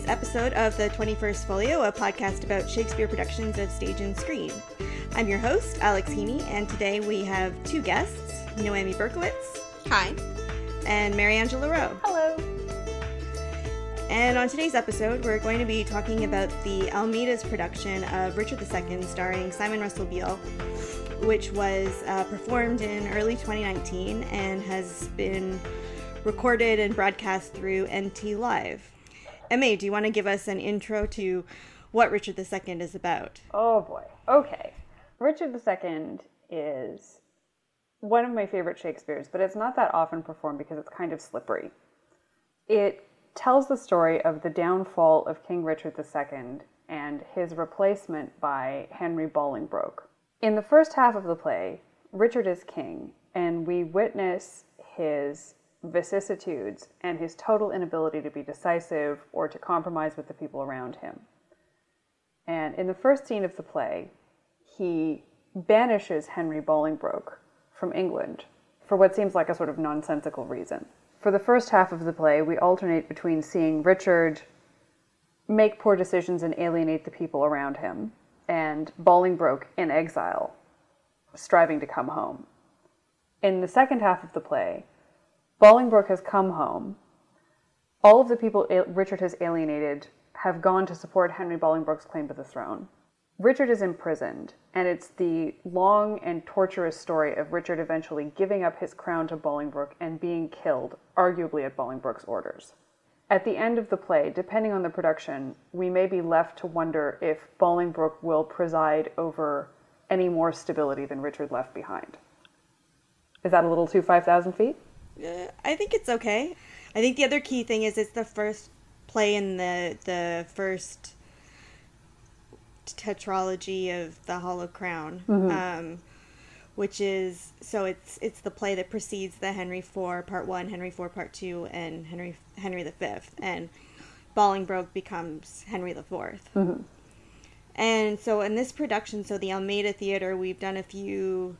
this episode of the 21st Folio, a podcast about Shakespeare productions of stage and screen. I'm your host, Alex Heeney, and today we have two guests Noemi Berkowitz. Hi. And Mary Angela Rowe. Hello. And on today's episode, we're going to be talking about the Almeida's production of Richard II, starring Simon Russell Beale, which was uh, performed in early 2019 and has been recorded and broadcast through NT Live. Emma, do you want to give us an intro to what Richard II is about? Oh boy. Okay. Richard II is one of my favorite Shakespeare's, but it's not that often performed because it's kind of slippery. It tells the story of the downfall of King Richard II and his replacement by Henry Bolingbroke. In the first half of the play, Richard is king, and we witness his vicissitudes and his total inability to be decisive or to compromise with the people around him. And in the first scene of the play, he banishes Henry Bolingbroke from England for what seems like a sort of nonsensical reason. For the first half of the play, we alternate between seeing Richard make poor decisions and alienate the people around him, and Bolingbroke in exile, striving to come home. In the second half of the play, Bolingbroke has come home. All of the people Richard has alienated have gone to support Henry Bolingbroke's claim to the throne. Richard is imprisoned, and it's the long and torturous story of Richard eventually giving up his crown to Bolingbroke and being killed, arguably at Bolingbroke's orders. At the end of the play, depending on the production, we may be left to wonder if Bolingbroke will preside over any more stability than Richard left behind. Is that a little too 5,000 feet? Uh, I think it's okay. I think the other key thing is it's the first play in the the first tetralogy of the Hollow Crown, mm-hmm. um, which is so it's it's the play that precedes the Henry IV Part One, Henry IV Part Two, and Henry Henry the Fifth, and Bolingbroke becomes Henry the 4th mm-hmm. And so in this production, so the Almeida Theater, we've done a few,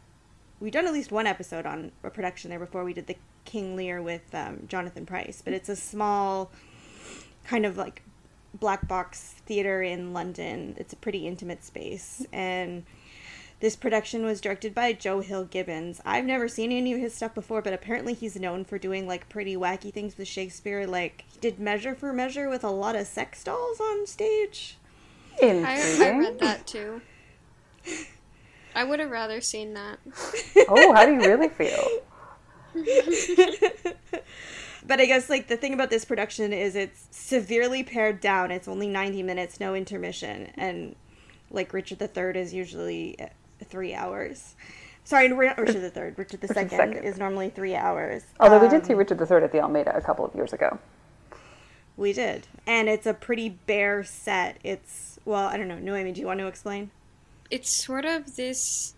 we've done at least one episode on a production there before we did the King Lear with um, Jonathan Pryce, but it's a small kind of like black box theater in London. It's a pretty intimate space. And this production was directed by Joe Hill Gibbons. I've never seen any of his stuff before, but apparently he's known for doing like pretty wacky things with Shakespeare. Like he did Measure for Measure with a lot of sex dolls on stage. I, I read that too. I would have rather seen that. oh, how do you really feel? but I guess like the thing about this production is it's severely pared down. It's only 90 minutes, no intermission, and like Richard III is usually uh, three hours. Sorry, Richard III. Richard II, Richard is normally three hours. Although um, we did see um, Richard III at the Almeida a couple of years ago. We did, and it's a pretty bare set. It's well, I don't know. Noemi, do you want to explain? It's sort of this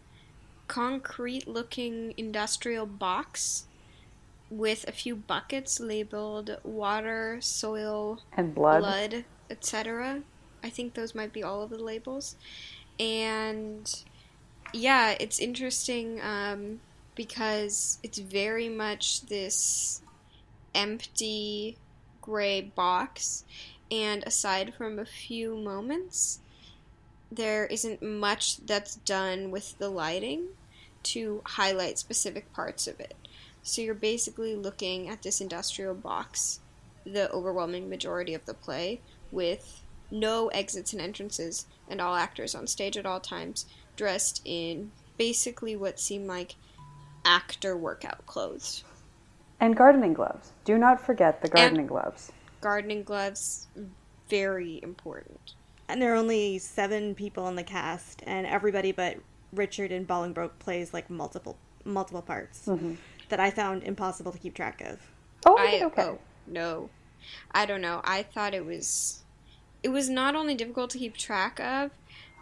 concrete looking industrial box with a few buckets labeled water, soil, and blood, blood etc. I think those might be all of the labels. And yeah, it's interesting um, because it's very much this empty gray box. And aside from a few moments, there isn't much that's done with the lighting to highlight specific parts of it. So you're basically looking at this industrial box, the overwhelming majority of the play, with no exits and entrances, and all actors on stage at all times, dressed in basically what seem like actor workout clothes. And gardening gloves. Do not forget the gardening and gloves. Gardening gloves, very important. And there are only seven people in the cast, and everybody but Richard and Bolingbroke plays like multiple multiple parts mm-hmm. that I found impossible to keep track of. Oh, I, okay. Oh, no, I don't know. I thought it was it was not only difficult to keep track of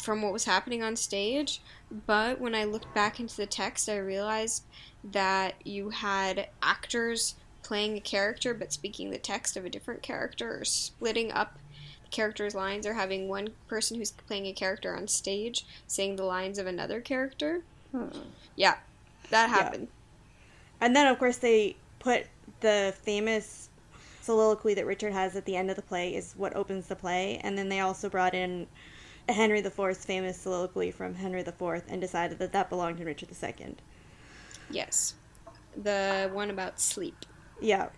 from what was happening on stage, but when I looked back into the text, I realized that you had actors playing a character but speaking the text of a different character or splitting up character's lines or having one person who's playing a character on stage saying the lines of another character. Hmm. Yeah, that happened. Yeah. And then, of course, they put the famous soliloquy that Richard has at the end of the play is what opens the play, and then they also brought in Henry IV's famous soliloquy from Henry IV and decided that that belonged to Richard II. Yes. The one about sleep. Yeah.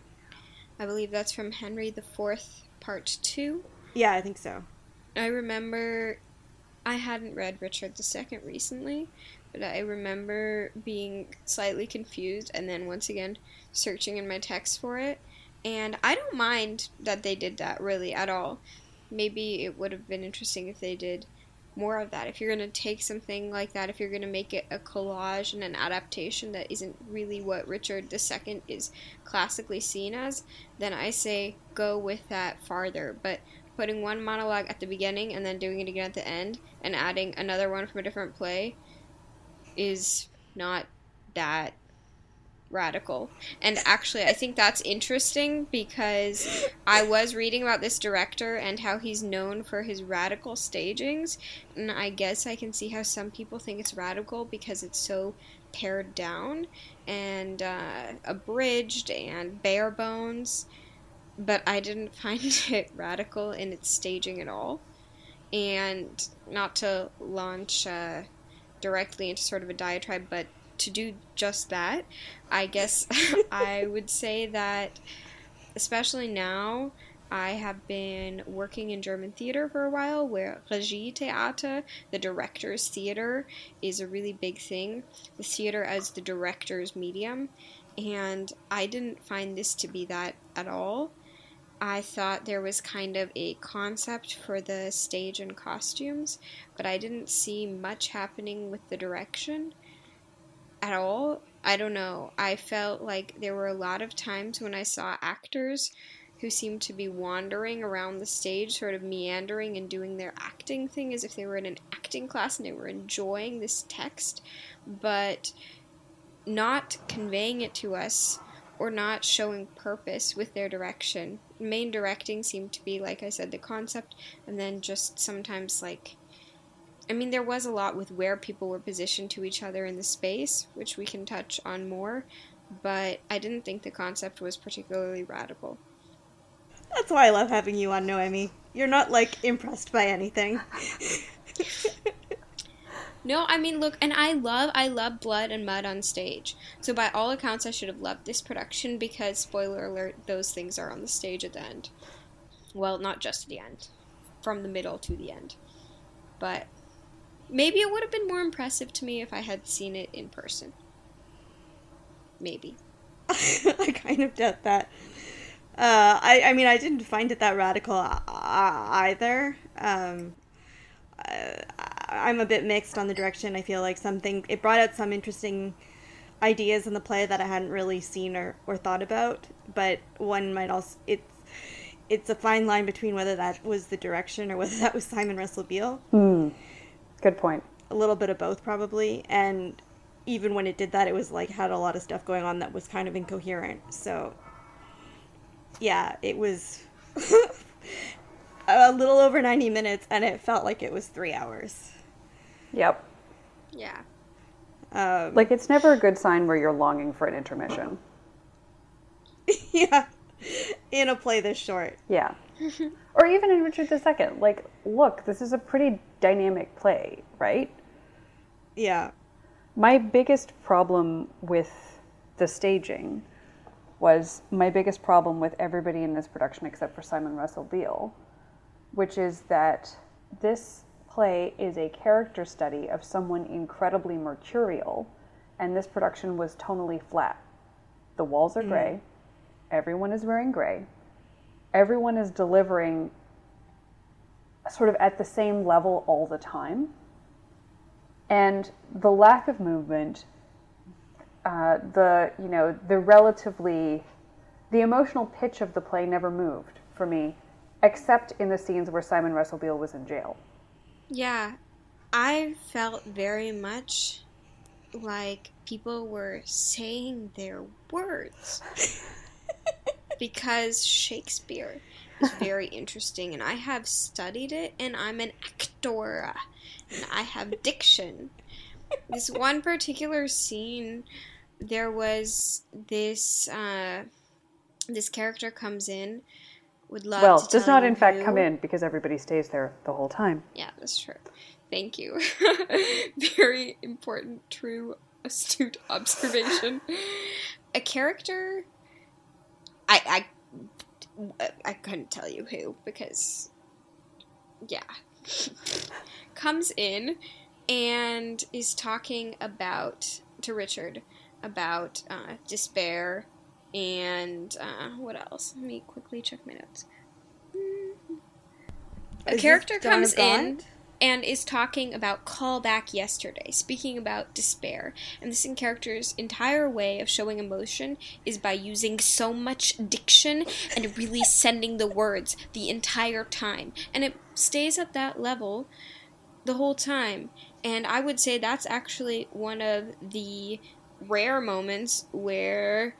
I believe that's from Henry IV, Part 2. Yeah, I think so. I remember I hadn't read Richard II recently, but I remember being slightly confused and then once again searching in my text for it. And I don't mind that they did that really at all. Maybe it would have been interesting if they did more of that. If you're going to take something like that, if you're going to make it a collage and an adaptation that isn't really what Richard II is classically seen as, then I say go with that farther. But putting one monologue at the beginning and then doing it again at the end and adding another one from a different play is not that radical. And actually, I think that's interesting because I was reading about this director and how he's known for his radical stagings. And I guess I can see how some people think it's radical because it's so pared down and uh, abridged and bare bones. But I didn't find it radical in its staging at all. And not to launch uh, directly into sort of a diatribe, but to do just that, I guess I would say that, especially now, I have been working in German theater for a while, where Regie Theater, the director's theater, is a really big thing. The theater as the director's medium, and I didn't find this to be that at all. I thought there was kind of a concept for the stage and costumes, but I didn't see much happening with the direction at all. I don't know. I felt like there were a lot of times when I saw actors who seemed to be wandering around the stage, sort of meandering and doing their acting thing as if they were in an acting class and they were enjoying this text, but not conveying it to us or not showing purpose with their direction. Main directing seemed to be, like I said, the concept, and then just sometimes like I mean, there was a lot with where people were positioned to each other in the space, which we can touch on more, but I didn't think the concept was particularly radical. That's why I love having you on Noemi. You're not, like, impressed by anything. no, I mean, look, and I love, I love blood and mud on stage. So by all accounts, I should have loved this production because, spoiler alert, those things are on the stage at the end. Well, not just at the end, from the middle to the end. But Maybe it would have been more impressive to me if I had seen it in person. Maybe. I kind of doubt that. Uh, I, I mean, I didn't find it that radical uh, either. Um, I, I'm a bit mixed on the direction. I feel like something it brought out some interesting ideas in the play that I hadn't really seen or, or thought about. But one might also it's it's a fine line between whether that was the direction or whether that was Simon Russell Beale. Mm. Good point. A little bit of both, probably. And even when it did that, it was like had a lot of stuff going on that was kind of incoherent. So, yeah, it was a little over 90 minutes and it felt like it was three hours. Yep. Yeah. Um, like, it's never a good sign where you're longing for an intermission. yeah. In a play this short. Yeah. or even in Richard II. Like, look, this is a pretty dynamic play, right? Yeah. My biggest problem with the staging was my biggest problem with everybody in this production except for Simon Russell Beale, which is that this play is a character study of someone incredibly mercurial, and this production was tonally flat. The walls are mm. gray, everyone is wearing gray, everyone is delivering sort of at the same level all the time. And the lack of movement, uh, the you know the relatively, the emotional pitch of the play never moved for me, except in the scenes where Simon Russell Beale was in jail. Yeah, I felt very much like people were saying their words because Shakespeare is very interesting, and I have studied it, and I'm an actor, and I have diction. this one particular scene, there was this. Uh, this character comes in. Would love well, does not in fact who. come in because everybody stays there the whole time. Yeah, that's true. Thank you. Very important, true, astute observation. A character. I I I couldn't tell you who because yeah. Comes in and is talking about to Richard about uh, despair and uh, what else? Let me quickly check my notes. A Is character comes in and is talking about callback yesterday, speaking about despair. And this in character's entire way of showing emotion is by using so much diction and really sending the words the entire time. And it stays at that level the whole time. And I would say that's actually one of the rare moments where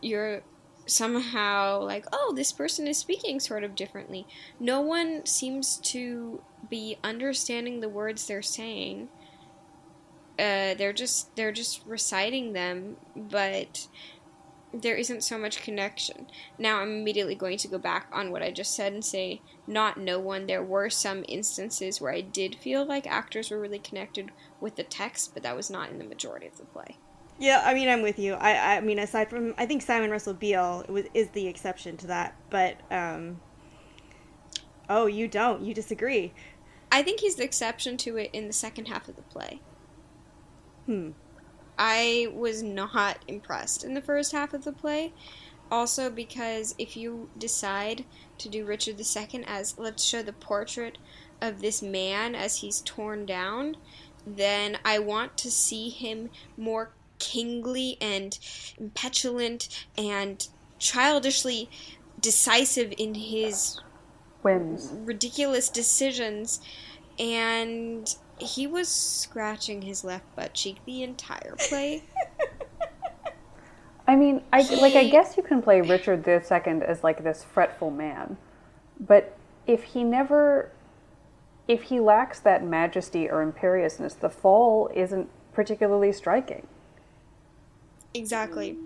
you're somehow like, oh, this person is speaking sort of differently. No one seems to be understanding the words they're saying. Uh, they're just they're just reciting them, but there isn't so much connection. Now I'm immediately going to go back on what I just said and say not no one. There were some instances where I did feel like actors were really connected with the text, but that was not in the majority of the play. Yeah, I mean, I'm with you. I, I mean, aside from, I think Simon Russell Beale was is the exception to that. But, um, oh, you don't. You disagree. I think he's the exception to it in the second half of the play. Hmm. I was not impressed in the first half of the play. Also, because if you decide to do Richard II as let's show the portrait of this man as he's torn down, then I want to see him more kingly and petulant and childishly decisive in his Whims. ridiculous decisions and he was scratching his left butt cheek the entire play. I mean, I like. I guess you can play Richard II as like this fretful man, but if he never, if he lacks that majesty or imperiousness, the fall isn't particularly striking. Exactly.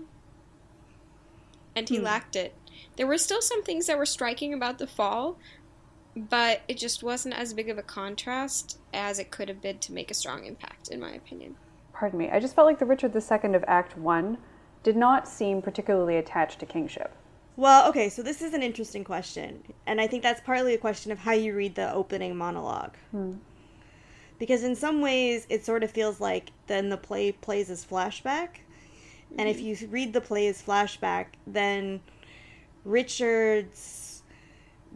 And he hmm. lacked it. There were still some things that were striking about the fall, but it just wasn't as big of a contrast as it could have been to make a strong impact, in my opinion. Pardon me. I just felt like the Richard II of Act One did not seem particularly attached to kingship. Well, okay, so this is an interesting question. And I think that's partly a question of how you read the opening monologue. Hmm. Because in some ways, it sort of feels like then the play plays as flashback. And if mm-hmm. you read the play as flashback, then Richard's.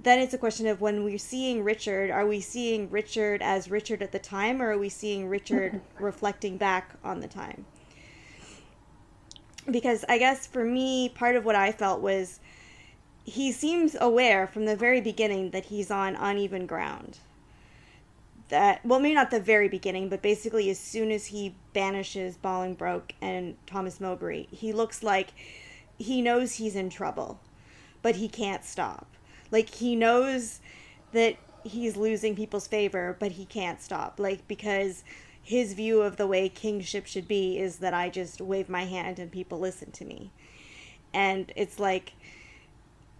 Then it's a question of when we're seeing Richard, are we seeing Richard as Richard at the time, or are we seeing Richard reflecting back on the time? because I guess for me, part of what I felt was he seems aware from the very beginning that he's on uneven ground. That well, maybe not the very beginning, but basically as soon as he banishes Bolingbroke and Thomas Mowbray, he looks like he knows he's in trouble, but he can't stop. Like he knows that he's losing people's favor, but he can't stop. Like because his view of the way kingship should be is that I just wave my hand and people listen to me. And it's like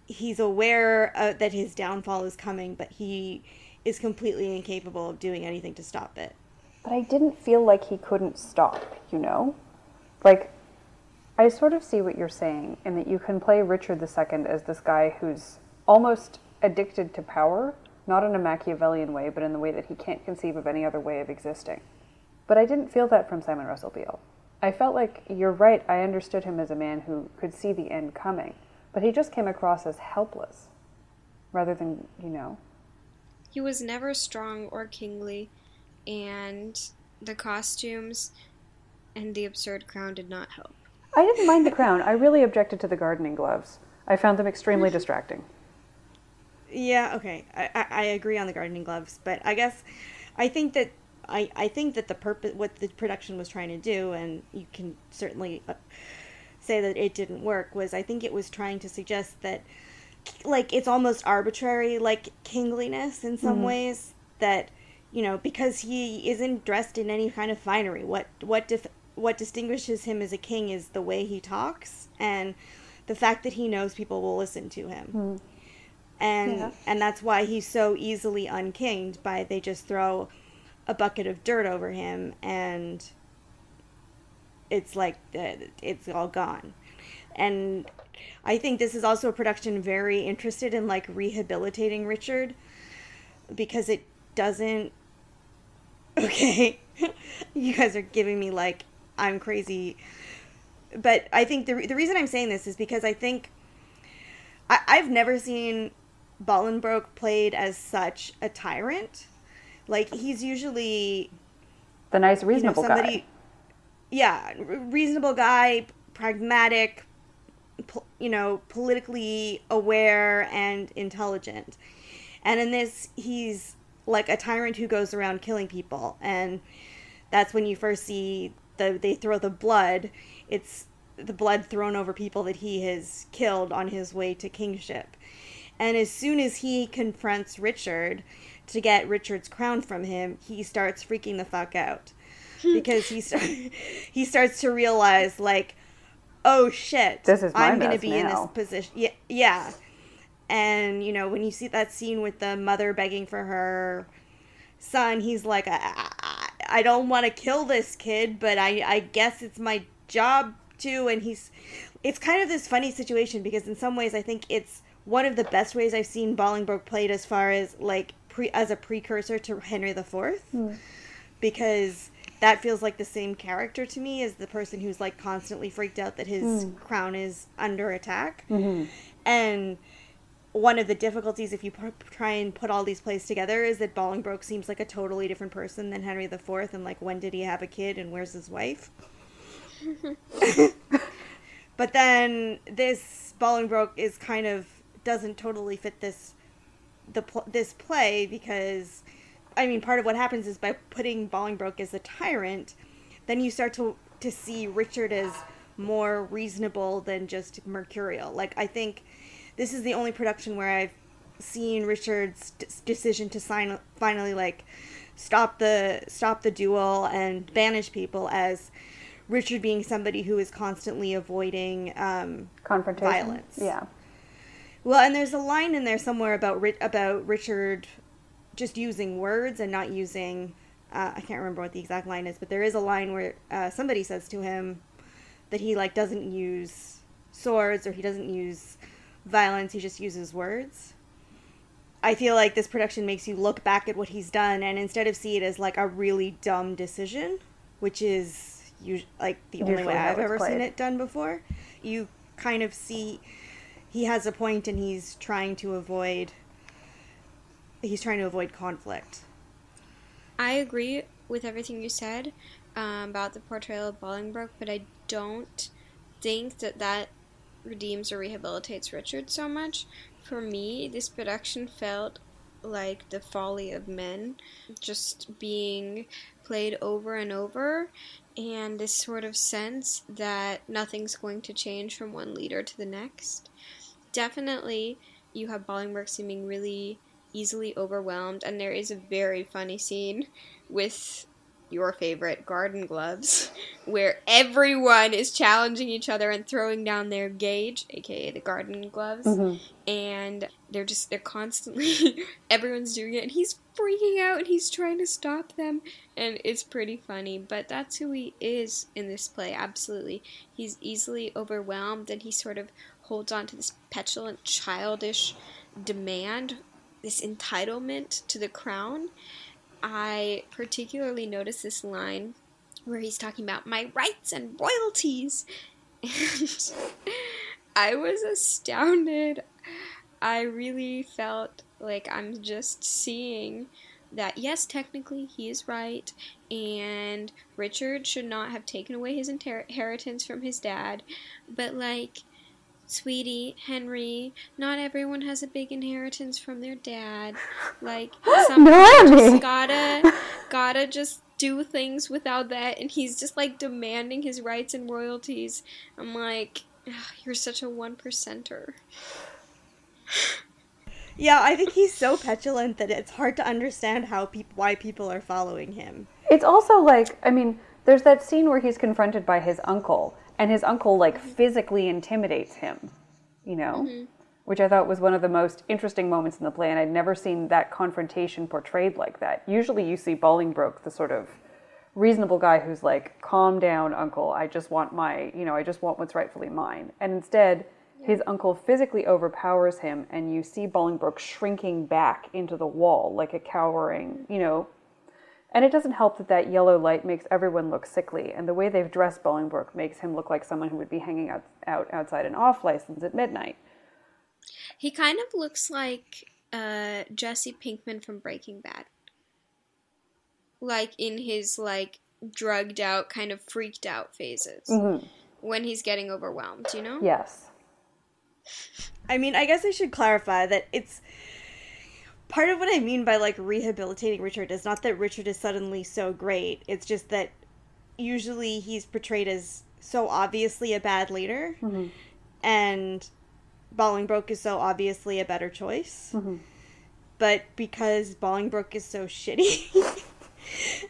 he's aware uh, that his downfall is coming, but he is completely incapable of doing anything to stop it. But I didn't feel like he couldn't stop, you know? Like, I sort of see what you're saying, in that you can play Richard II as this guy who's almost addicted to power, not in a Machiavellian way, but in the way that he can't conceive of any other way of existing. But I didn't feel that from Simon Russell Beale. I felt like, you're right, I understood him as a man who could see the end coming, but he just came across as helpless, rather than, you know. He was never strong or kingly, and the costumes and the absurd crown did not help. I didn't mind the crown. I really objected to the gardening gloves. I found them extremely distracting. Yeah, okay, I, I, I agree on the gardening gloves, but I guess I think that I, I think that the purpose, what the production was trying to do, and you can certainly uh, say that it didn't work, was I think it was trying to suggest that, like, it's almost arbitrary, like kingliness in some ways. That you know, because he isn't dressed in any kind of finery, what what dif- what distinguishes him as a king is the way he talks and the fact that he knows people will listen to him. Mm. And Yeah. and that's why he's so easily unkinged by they just throw a bucket of dirt over him and it's like the, it's all gone. And I think this is also a production very interested in like rehabilitating Richard because it doesn't okay. You guys are giving me like i'm crazy. But i think the, re- the reason i'm saying this is because i think I, i've never seen Bolingbroke played as such a tyrant. Like he's usually The nice, you know, reasonable somebody guy. yeah reasonable guy pragmatic you know politically aware and intelligent. And in this he's like a tyrant who goes around killing people. And that's when you first see the they throw the blood. It's the blood thrown over people that he has killed on his way to kingship. And as soon as he confronts richard to get richard's crown from him he starts freaking the fuck out. Hmm. Because he start, he starts to realize like oh shit. This is i'm gonna be in this position yeah yeah. And you know when you see that scene with the mother begging for her son he's like i, I, I don't want to kill this kid but I, I guess it's my job to and he's it's kind of this funny situation because in some ways i think it's one of the best ways i've seen bolingbroke played as far as like pre as a precursor to henry the Fourth, hmm. because that feels like the same character to me as the person who's like constantly freaked out that his hmm. crown is under attack. Mm-hmm. And one of the difficulties if you pu- try and put all these plays together is that Bolingbroke seems like a totally different person than Henry IV and like when did he have a kid and where's his wife? but then this Bolingbroke is kind of doesn't totally fit this the pl- this play because I mean part of what happens is by putting Bolingbroke as a tyrant then you start to to see Richard as more reasonable than just mercurial. Like I think this is the only production where I've seen Richard's d- decision to sign finally like stop the stop the duel and banish people as Richard being somebody who is constantly avoiding um, Confrontation. Violence. Yeah. well, and there's a line in there somewhere about about Richard just using words and not using. Uh, I can't remember what the exact line is, but there is a line where uh, somebody says to him that he like doesn't use swords or he doesn't use violence. He just uses words. I feel like this production makes you look back at what he's done and instead of see it as like a really dumb decision, which is us- like the only way I've ever seen it done before, you kind of see he has a point and he's trying to avoid he's trying to avoid conflict. I agree with everything you said um, about the portrayal of Bolingbroke, but I don't think that that redeems or rehabilitates Richard so much. For me, this production felt like the folly of men just being played over and over, and this sort of sense that nothing's going to change from one leader to the next. Definitely, you have Bolingbroke seeming really easily overwhelmed, and there is a very funny scene with your favorite garden gloves where everyone is challenging each other and throwing down their gage aka the garden gloves mm-hmm. and they're just they're constantly everyone's doing it and he's freaking out and he's trying to stop them and it's pretty funny but that's who he is in this play absolutely. He's easily overwhelmed and he sort of holds on to this petulant childish demand this entitlement to the crown I particularly noticed this line where he's talking about my rights and royalties. And I was astounded. I really felt like I'm just seeing that, yes, technically he is right, and Richard should not have taken away his inheritance from his dad, but like, Sweetie, Henry, not everyone has a big inheritance from their dad. Like, some people just gotta, gotta just do things without that, and he's just like demanding his rights and royalties. I'm like, "Ugh, you're such a one percenter. Yeah, I think he's so petulant that it's hard to understand how peop- why people are following him. It's also like, I mean, there's that scene where he's confronted by his uncle, And his uncle like physically intimidates him, you know? Mm-hmm. Which I thought was one of the most interesting moments in the play, and I'd never seen that confrontation portrayed like that. Usually you see Bolingbroke, the sort of reasonable guy who's like, calm down, uncle, I just want my, you know, I just want what's rightfully mine. And instead, his uncle physically overpowers him, and you see Bolingbroke shrinking back into the wall like a cowering, you know. And it doesn't help that that yellow light makes everyone look sickly, and the way they've dressed Bolingbroke makes him look like someone who would be hanging out, out outside an off license at midnight. He kind of looks like uh, Jesse Pinkman from Breaking Bad. Like in his like drugged out, kind of freaked out phases. When he's getting overwhelmed, you know? Yes. I mean, I guess I should clarify that it's part of what I mean by like rehabilitating Richard is not that Richard is suddenly so great. It's just that usually he's portrayed as so obviously a bad leader, mm-hmm. and Bolingbroke is so obviously a better choice. Mm-hmm. But because Bolingbroke is so shitty,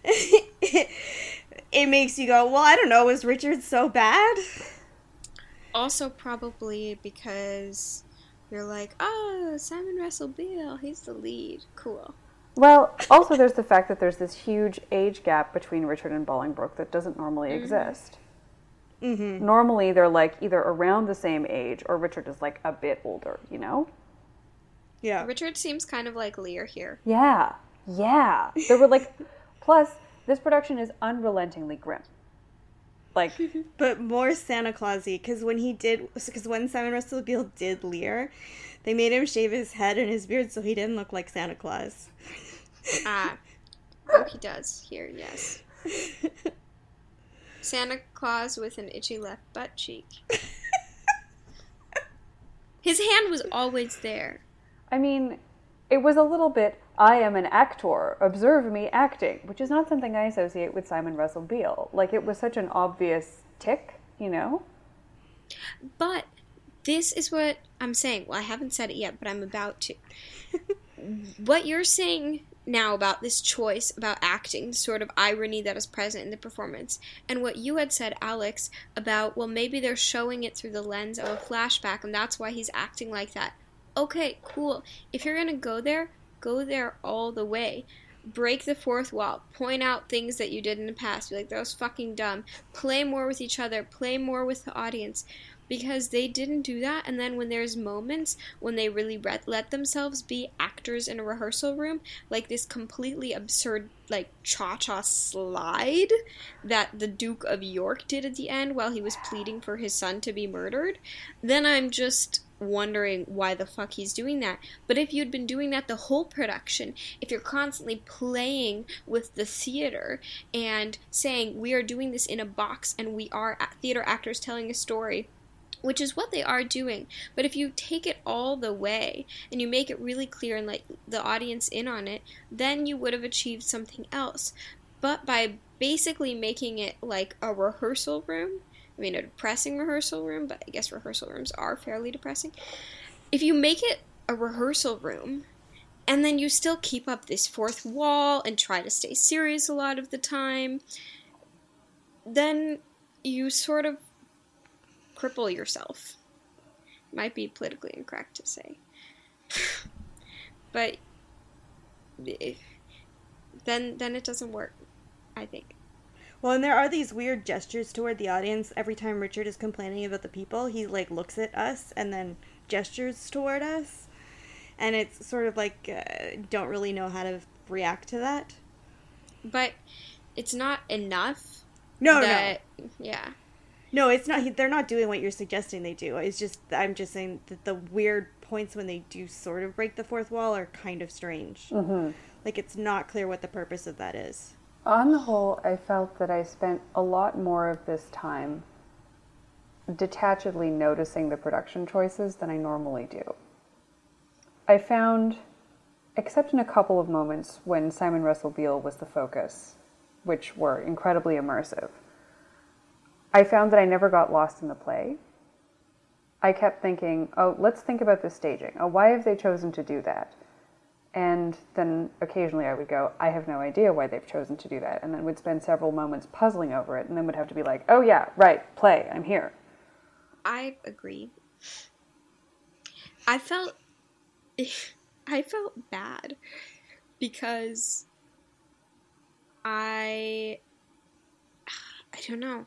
it, it makes you go, well, I don't know, was Richard so bad? Also, probably because you're like, oh, Simon Russell Beale, he's the lead. Cool. Well, also there's the fact that there's this huge age gap between Richard and Bolingbroke that doesn't normally exist. Mm-hmm. Normally they're like either around the same age or Richard is like a bit older, you know? Yeah. Richard seems kind of like Lear here. Yeah. Yeah. There were like plus this production is unrelentingly grim. Like but more Santa Clausy because when he did, because when Simon Russell Beale did Lear, they made him shave his head and his beard so he didn't look like Santa Claus. Ah. oh, he does here, yes. Santa Claus with an itchy left butt cheek. His hand was always there. I mean, it was a little bit I am an actor, observe me acting, which is not something I associate with Simon Russell Beale. Like it was such an obvious tick, you know? But this is what I'm saying. Well, I haven't said it yet, but I'm about to. what you're saying now about this choice about acting, the sort of irony that is present in the performance, and what you had said, Alex, about, well, maybe they're showing it through the lens of a flashback, and that's why he's acting like that. Okay, cool. If you're gonna go there, go there all the way. Break the fourth wall. Point out things that you did in the past. Be like, that was fucking dumb. Play more with each other. Play more with the audience. Because they didn't do that, and then when there's moments when they really re- let themselves be actors in a rehearsal room, like this completely absurd, like, cha cha slide that the Duke of York did at the end while he was pleading for his son to be murdered, then I'm just wondering why the fuck he's doing that. But if you'd been doing that the whole production, if you're constantly playing with the theater and saying, we are doing this in a box and we are theater actors telling a story, which is what they are doing. But if you take it all the way and you make it really clear and let the audience in on it, then you would have achieved something else. But by basically making it like a rehearsal room, I mean, a depressing rehearsal room, but I guess rehearsal rooms are fairly depressing. If you make it a rehearsal room, and then you still keep up this fourth wall and try to stay serious a lot of the time, then you sort of cripple yourself. Might be politically incorrect to say. but if, then then it doesn't work, I think. Well, and there are these weird gestures toward the audience. Every time Richard is complaining about the people, he like looks at us and then gestures toward us, and it's sort of like uh, don't really know how to react to that. But it's not enough. No, that, Yeah. no, no. It's not. They're not doing what you're suggesting they do. It's just I'm just saying that the weird points when they do sort of break the fourth wall are kind of strange. Mm-hmm. Like it's not clear what the purpose of that is. On the whole, I felt that I spent a lot more of this time detachedly noticing the production choices than I normally do. I found, except in a couple of moments when Simon Russell Beale was the focus, which were incredibly immersive, I found that I never got lost in the play. I kept thinking, oh, let's think about the staging. Oh, why have they chosen to do that? And then occasionally I would go, I have no idea why they've chosen to do that. And then would spend several moments puzzling over it and then would have to be like, oh, yeah, right, play, I'm here. I agree. I felt I felt bad because I I don't know.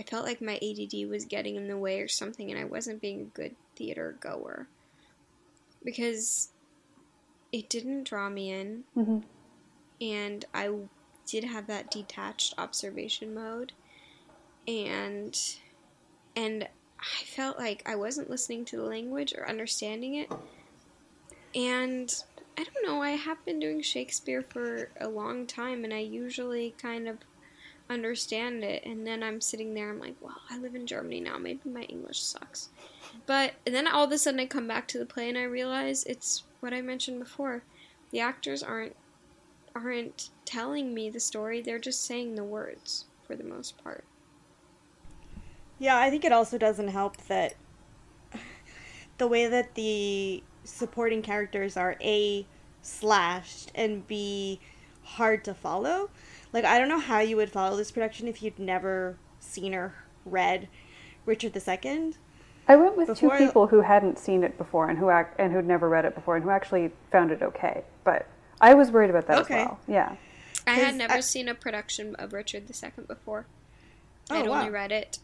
I felt like my ADD was getting in the way or something and I wasn't being a good theater goer. Because it didn't draw me in. Mm-hmm. And I did have that detached observation mode. And and I felt like I wasn't listening to the language or understanding it. And I don't know, I have been doing Shakespeare for a long time and I usually kind of understand it and then I'm sitting there I'm like, well, I live in Germany now, maybe my English sucks. But then all of a sudden I come back to the play and I realize it's what I mentioned before. The actors aren't aren't telling me the story, they're just saying the words for the most part. Yeah, I think it also doesn't help that the way that the supporting characters are A slashed and B hard to follow. Like I don't know how you would follow this production if you'd never seen or read Richard II. I went with before two people who hadn't seen it before and who ac- and who'd never read it before and who actually found it okay. But I was worried about that okay. as well. Yeah. I had never I, seen a production of Richard II before. Oh, I'd wow. only read it.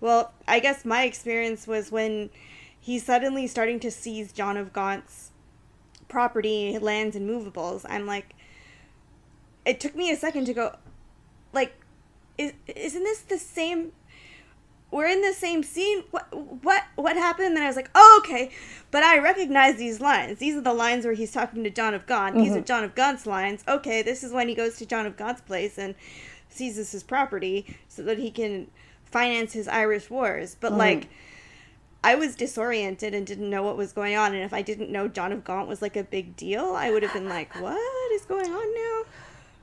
Well, I guess my experience was when he's suddenly starting to seize John of Gaunt's property, lands, and movables. I'm like, it took me a second to go, like, is, isn't this the same we're in the same scene. What what what happened? And then I was like, oh okay, but I recognize these lines. These are the lines where he's talking to John of Gaunt. Mm-hmm. These are John of Gaunt's lines. Okay, this is when he goes to John of Gaunt's place and seizes his property so that he can finance his Irish wars. But mm-hmm. like. I was disoriented and didn't know what was going on. And if I didn't know John of Gaunt was like a big deal, I would have been like, what is going on now?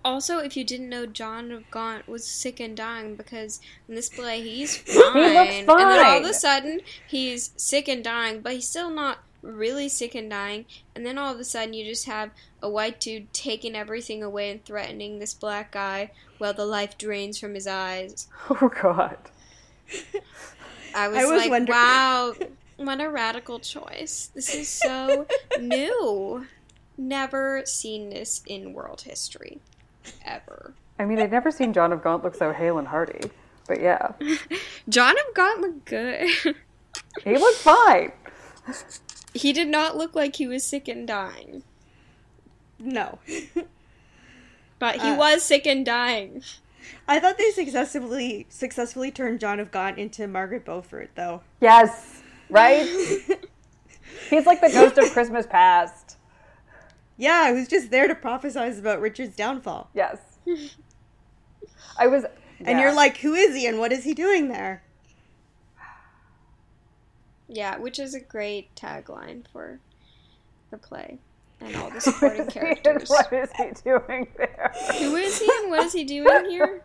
Also, if you didn't know, John of Gaunt was sick and dying because in this play he's fine. he looks fine. And then all of a sudden he's sick and dying, but he's still not really sick and dying. And then all of a sudden you just have a white dude taking everything away and threatening this black guy while the life drains from his eyes. Oh God. I was, I was like, wondering... wow, what a radical choice. This is so new. Never seen this in world history ever. I mean, I'd never seen John of Gaunt look so hale and hearty, but yeah. John of Gaunt looked good. he looked fine. He did not look like he was sick and dying. No. but he uh, was sick and dying. I thought they successfully successfully turned John of Gaunt into Margaret Beaufort, though. Yes, right. He's like the ghost of Christmas past. Yeah, who's just there to prophesize about Richard's downfall. Yes. I was. Yeah. And you're like, who is he and what is he doing there? Yeah, which is a great tagline for the play and all the supporting characters. what is he doing there? Who is he and what is he doing here?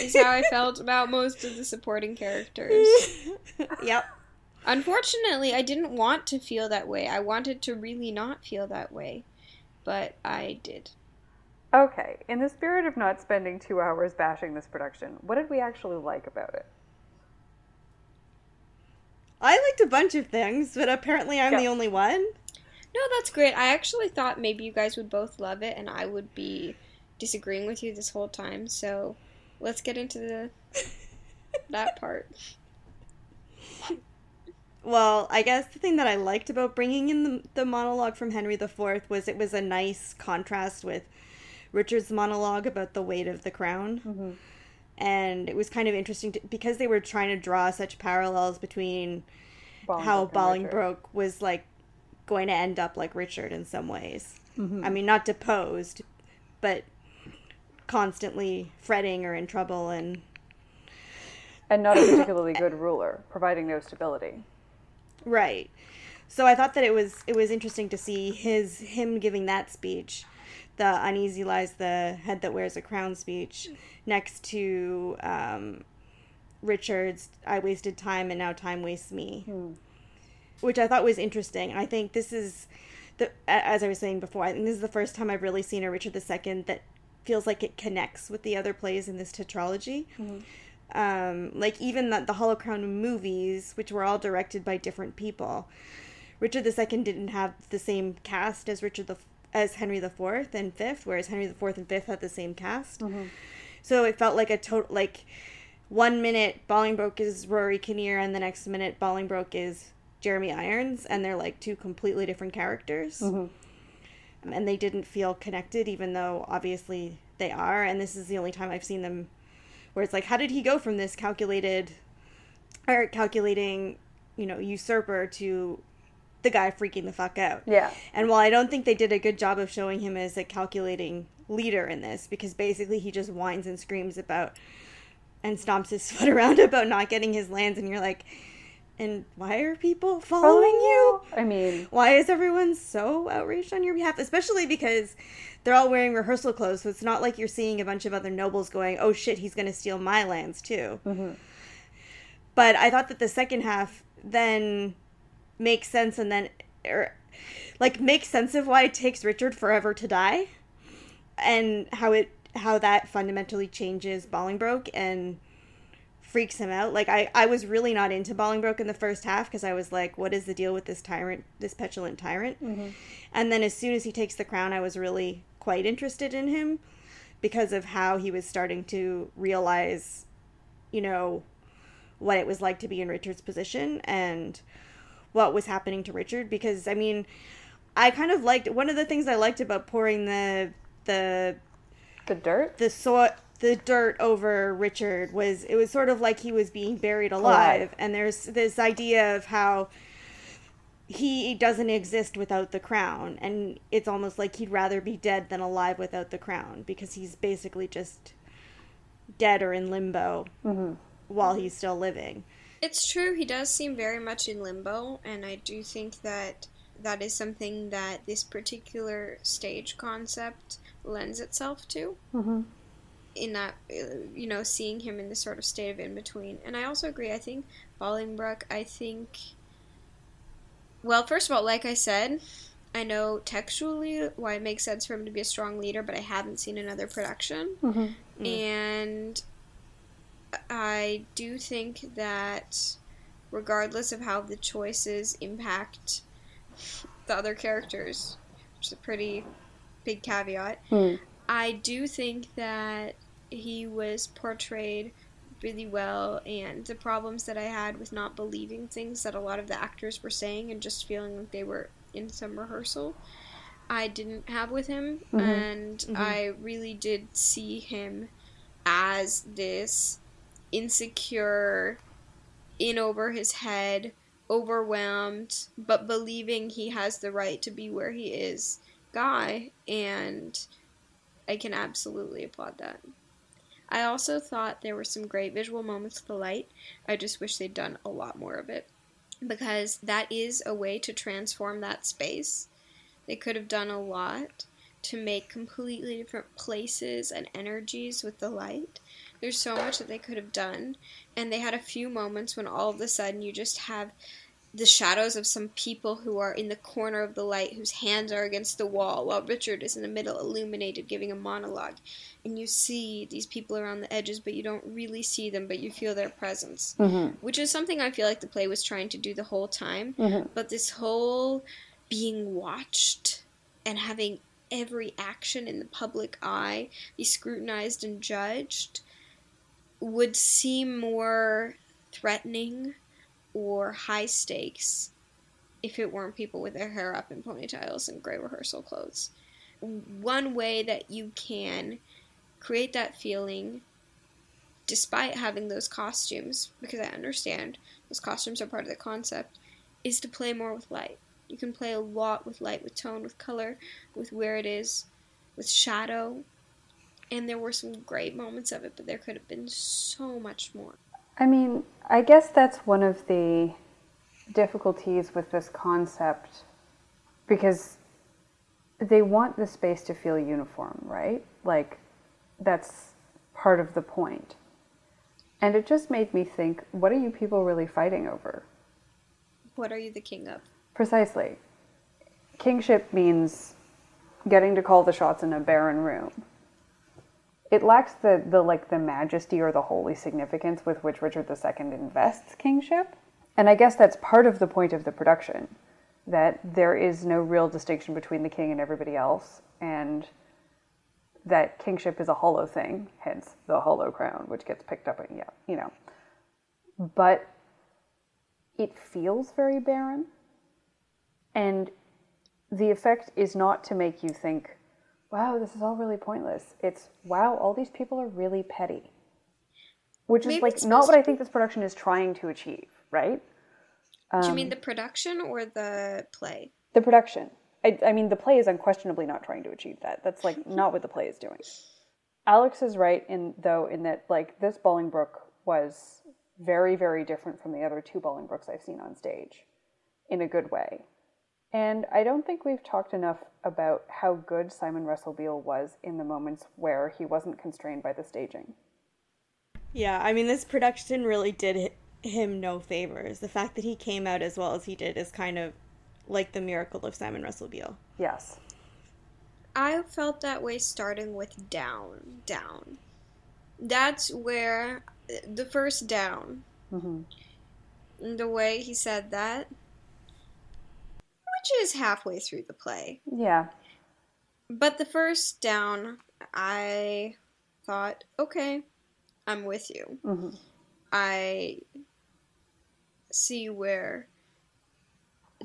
Is how I felt about most of the supporting characters. yep. Unfortunately, I didn't want to feel that way. I wanted to really not feel that way but I did. Okay, in the spirit of not spending two hours bashing this production, what did we actually like about it? I liked a bunch of things, but apparently I'm the only one. No, that's great. I actually thought maybe you guys would both love it and I would be disagreeing with you this whole time. So, let's get into the that part. Well, I guess the thing that I liked about bringing in the, the monologue from Henry IV was it was a nice contrast with Richard's monologue about the weight of the crown. Mm-hmm. And it was kind of interesting to, because they were trying to draw such parallels between Bolingbroke how Bolingbroke was like going to end up like Richard in some ways. Mm-hmm. I mean, not deposed, but constantly fretting or in trouble and and not a particularly good ruler, providing no stability. Right. So I thought that it was it was interesting to see his him giving that speech, the uneasy lies the head that wears a crown speech, next to um, Richard's I wasted time and now time wastes me, hmm. which I thought was interesting. I think this is the as I was saying before, I think this is the first time I've really seen a Richard II that feels like it connects with the other plays in this tetralogy. Mm-hmm. Um, like even the, the Hollow Crown movies, which were all directed by different people. Richard II didn't have the same cast as Richard the as Henry IV and Fifth, whereas Henry IV and Fifth had the same cast. Mm-hmm. So it felt like a total like one minute Bolingbroke is Rory Kinnear and the next minute Bolingbroke is Jeremy Irons, and they're like two completely different characters. Mm-hmm. And they didn't feel connected, even though obviously they are. And this is the only time I've seen them where it's like, how did he go from this calculated or calculating, you know, usurper to the guy freaking the fuck out? Yeah. And while I don't think they did a good job of showing him as a calculating leader in this, because basically he just whines and screams about and stomps his foot around about not getting his lands, and you're like, and why are people following you? Oh, I mean, why is everyone so outraged on your behalf? Especially because they're all wearing rehearsal clothes, so it's not like you're seeing a bunch of other nobles going, "Oh shit, he's going to steal my lands too." Mm-hmm. But I thought that the second half then makes sense, and then er, like makes sense of why it takes Richard forever to die, and how it how that fundamentally changes Bolingbroke and freaks him out. Like I, I was really not into Bolingbroke in the first half because I was like, what is the deal with this tyrant, this petulant tyrant? Mm-hmm. And then as soon as he takes the crown, I was really quite interested in him because of how he was starting to realize, you know, what it was like to be in Richard's position and what was happening to Richard. Because I mean, I kind of liked one of the things I liked about pouring the the the dirt the soil the dirt over Richard was it was sort of like he was being buried alive, alive. and there's this idea of how he doesn't exist without the crown. And it's almost like he'd rather be dead than alive without the crown because he's basically just dead or in limbo mm-hmm. while he's still living. It's true he does seem very much in limbo and i do think that that is something that this particular stage concept lends itself to. Mm-hmm. In that uh, you know seeing him in this sort of state of in between and i also agree i think bolingbroke i think well first of all like i said i know textually why it makes sense for him to be a strong leader but i haven't seen another production mm-hmm. mm-hmm. and i do think that regardless of how the choices impact the other characters which is a pretty big caveat mm. I do think that he was portrayed really well and the problems that I had with not believing things that a lot of the actors were saying and just feeling like they were in some rehearsal I didn't have with him mm-hmm. and mm-hmm. I really did see him as this insecure in over his head overwhelmed but believing he has the right to be where he is guy and I can absolutely applaud that. I also thought there were some great visual moments with the light. I just wish they'd done a lot more of it because that is a way to transform that space. They could have done a lot to make completely different places and energies with the light. There's so much that they could have done, and they had a few moments when all of a sudden you just have the shadows of some people who are in the corner of the light, whose hands are against the wall, while Richard is in the middle, illuminated, giving a monologue. And you see these people around the edges, but you don't really see them, but you feel their presence. Mm-hmm. Which is something I feel like the play was trying to do the whole time. Mm-hmm. But this whole being watched and having every action in the public eye be scrutinized and judged would seem more threatening or high stakes if it weren't people with their hair up in ponytails and gray rehearsal clothes. One way that you can create that feeling despite having those costumes, because I understand those costumes are part of the concept, is to play more with light. You can play a lot with light, with tone, with color, with where it is, with shadow. And there were some great moments of it, but there could have been so much more. I mean, I guess that's one of the difficulties with this concept because they want the space to feel uniform, right? Like, that's part of the point. And it just made me think what are you people really fighting over? What are you the king of? Precisely. kingship means getting to call the shots in a barren room. It lacks the, the like the majesty or the holy significance with which Richard II invests kingship. And I guess that's part of the point of the production that there is no real distinction between the king and everybody else, and that kingship is a hollow thing, hence the hollow crown, which gets picked up, yeah, you know. But it feels very barren, and the effect is not to make you think, wow, this is all really pointless. It's, wow, all these people are really petty. Which Maybe is like not what I think this production is trying to achieve, right? Um, Do you mean um, the production or the play? The production. I, I mean, the play is unquestionably not trying to achieve that. That's like not what the play is doing. Alex is right in though in that like this Bolingbroke was very very different from the other two Bolingbrokes I've seen on stage, in a good way. And I don't think we've talked enough about how good Simon Russell Beale was in the moments where he wasn't constrained by the staging. Yeah, I mean, this production really did him no favors. The fact that he came out as well as he did is kind of like the miracle of Simon Russell Beale. Yes. I felt that way starting with down, down. That's where the first down. Mm-hmm. The way he said that, which is halfway through the play. Yeah. But the first down, I thought, okay, I'm with you. Mm-hmm. I see where,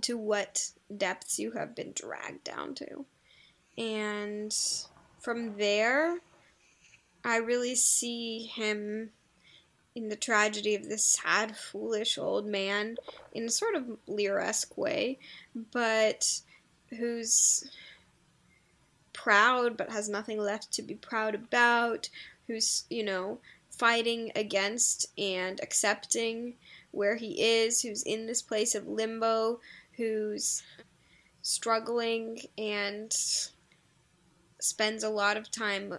to what depths you have been dragged down to. And from there, I really see him in the tragedy of this sad, foolish old man in a sort of Lear-esque way, but who's proud but has nothing left to be proud about, who's, you know, fighting against and accepting where he is, who's in this place of limbo, who's struggling and spends a lot of time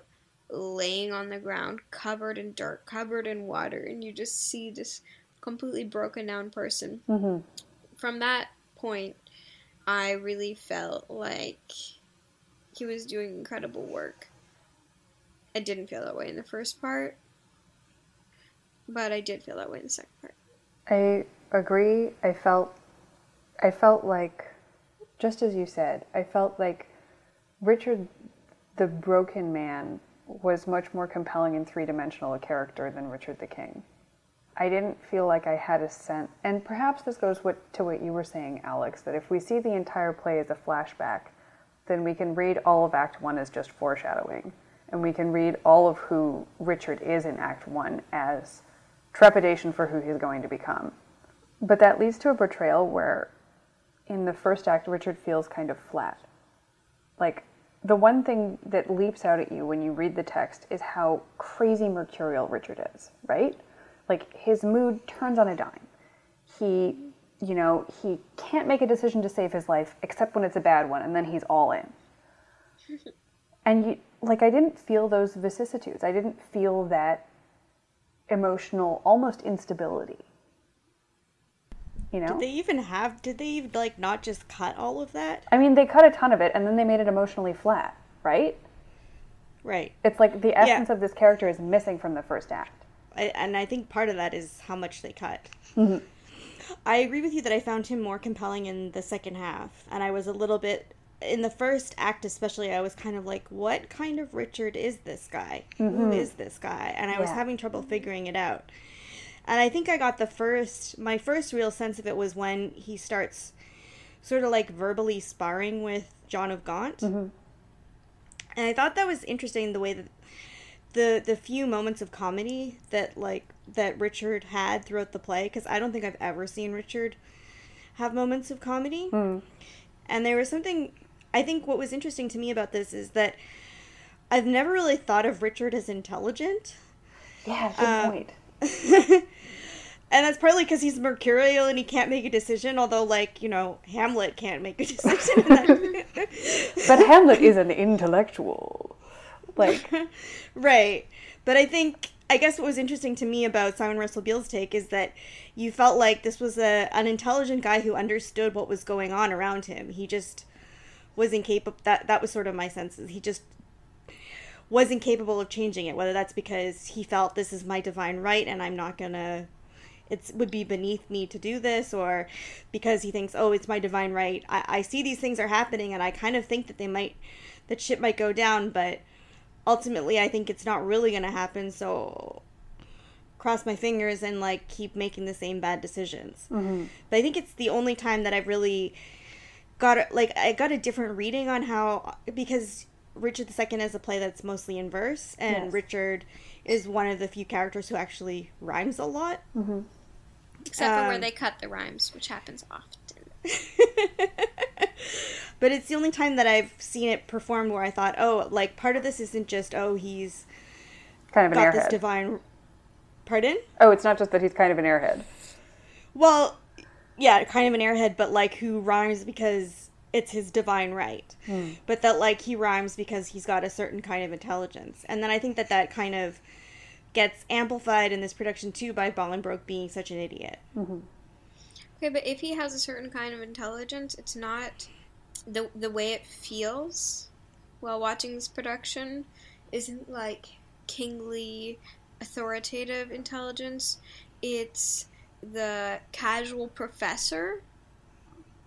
laying on the ground, covered in dirt, covered in water, and you just see this completely broken down person. Mm-hmm. From that point, I really felt like he was doing incredible work. I didn't feel that way in the first part, but I did feel that way in the second part. I agree. I felt I felt like just as you said, I felt like Richard the broken man was much more compelling and three-dimensional a character than Richard the King. I didn't feel like I had a sense, and perhaps this goes what, to what you were saying, Alex, that if we see the entire play as a flashback, then we can read all of Act One as just foreshadowing, and we can read all of who Richard is in Act One as trepidation for who he's going to become. But that leads to a portrayal where, in the first act, Richard feels kind of flat. Like, the one thing that leaps out at you when you read the text is how crazy mercurial Richard is, right? Like, his mood turns on a dime. He, you know, he can't make a decision to save his life except when it's a bad one, and then he's all in. and you, like, I didn't feel those vicissitudes. I didn't feel that emotional almost instability you know? did they even have did they even like not just cut all of that? I mean they cut a ton of it and then they made it emotionally flat right? Right. It's like the essence yeah. of this character is missing from the first act. I, and i think part of that is how much they cut. Mm-hmm. i agree with you that i found him more compelling in the second half and i was a little bit in the first act especially i was kind of like what kind of richard is this guy? Mm-hmm. Who is this guy? And i yeah. was having trouble figuring it out and i think i got the first my first real sense of it was when he starts sort of like verbally sparring with john of gaunt mm-hmm. and i thought that was interesting the way that the the few moments of comedy that like that richard had throughout the play because i don't think i've ever seen richard have moments of comedy mm. and there was something I think what was interesting to me about this is that I've never really thought of Richard as intelligent. Yeah, good um, point. and that's partly because he's mercurial and he can't make a decision. Although, like you know, Hamlet can't make a decision. but Hamlet is an intellectual, like right. But I think I guess what was interesting to me about Simon Russell Beale's take is that you felt like this was a an intelligent guy who understood what was going on around him. He just was incapable that that was sort of my senses he just wasn't capable of changing it whether that's because he felt this is my divine right and i'm not gonna it would be beneath me to do this or because he thinks oh it's my divine right I, I see these things are happening and i kind of think that they might that shit might go down but ultimately i think it's not really gonna happen so cross my fingers and like keep making the same bad decisions Mm-hmm. but i think it's the only time that i've really got like i got a different reading on how because richard ii is a play that's mostly in verse and Yes. richard is one of the few characters who actually rhymes a lot Except for where Um, they cut the rhymes, which happens often. but it's the only time that I've seen it performed where I thought, oh, like part of this isn't just oh he's Kind of an got this divine. Pardon? oh, it's not just that he's kind of an airhead. Well, yeah, kind of an airhead, but like who rhymes because it's his divine right. But that like he rhymes because he's got a certain kind of intelligence, and then I think that that kind of gets amplified in this production too by Bolingbroke being such an idiot. Mm-hmm. Okay, but if he has a certain kind of intelligence, it's not the the way it feels while watching this production isn't like kingly authoritative intelligence. It's the casual professor.